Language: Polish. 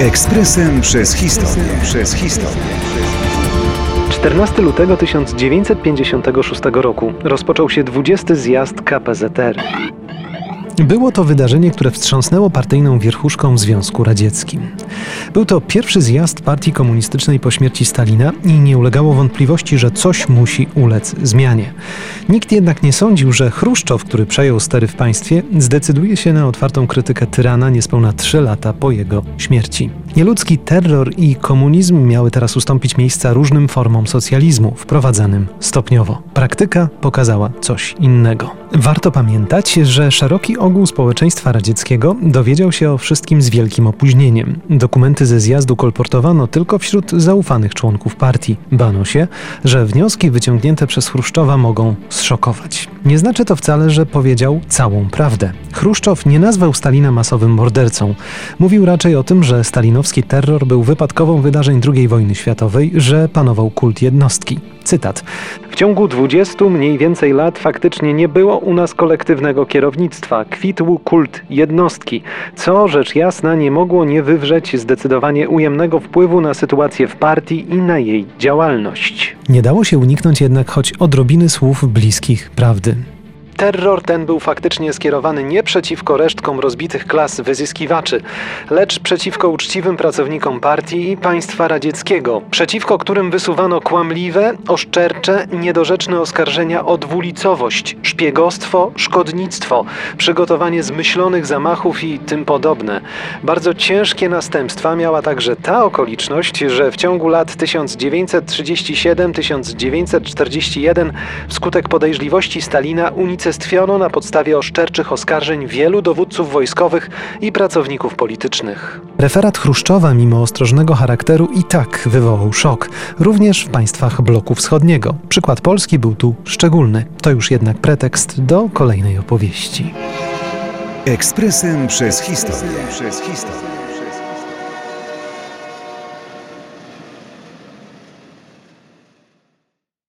Ekspresem przez historię. Przez historię. 14 lutego 1956 roku rozpoczął się 20. zjazd KPZR. Było to wydarzenie, które wstrząsnęło partyjną wierchuszką w Związku Radzieckim. Był to pierwszy zjazd partii komunistycznej po śmierci Stalina i nie ulegało wątpliwości, że coś musi ulec zmianie. Nikt jednak nie sądził, że Chruszczow, który przejął stery w państwie, zdecyduje się na otwartą krytykę tyrana niespełna trzy lata po jego śmierci. Nieludzki terror i komunizm miały teraz ustąpić miejsca różnym formom socjalizmu, wprowadzanym stopniowo. Praktyka pokazała coś innego. Warto pamiętać, że szeroki ogół społeczeństwa radzieckiego dowiedział się o wszystkim z wielkim opóźnieniem. Dokumenty ze zjazdu kolportowano tylko wśród zaufanych członków partii. Bano się, że wnioski wyciągnięte przez Chruszczowa mogą zszokować. Nie znaczy to wcale, że powiedział całą prawdę. Chruszczow nie nazwał Stalina masowym mordercą. Mówił raczej o tym, że stalinowski terror był wypadkową wydarzeń II wojny światowej, że panował kult jednostki. Cytat. W ciągu 20 mniej więcej lat faktycznie nie było u nas kolektywnego kierownictwa. Kwitł kult jednostki, co rzecz jasna nie mogło nie wywrzeć zdecydowanie ujemnego wpływu na sytuację w partii i na jej działalność. Nie dało się uniknąć jednak choć odrobiny słów bliskich prawdy. Terror ten był faktycznie skierowany nie przeciwko resztkom rozbitych klas wyzyskiwaczy, lecz przeciwko uczciwym pracownikom partii i państwa radzieckiego, przeciwko którym wysuwano kłamliwe, oszczercze, niedorzeczne oskarżenia o dwulicowość, szpiegostwo, szkodnictwo, przygotowanie zmyślonych zamachów i tym podobne. Bardzo ciężkie następstwa miała także ta okoliczność, że w ciągu lat 1937-1941 wskutek podejrzliwości Stalina unicestwiono na podstawie oszczerczych oskarżeń wielu dowódców wojskowych i pracowników politycznych. Referat Chruszczowa, mimo ostrożnego charakteru, i tak wywołał szok, również w państwach bloku wschodniego. Przykład Polski był tu szczególny. To już jednak pretekst do kolejnej opowieści. Ekspresem przez historię. Przez historię.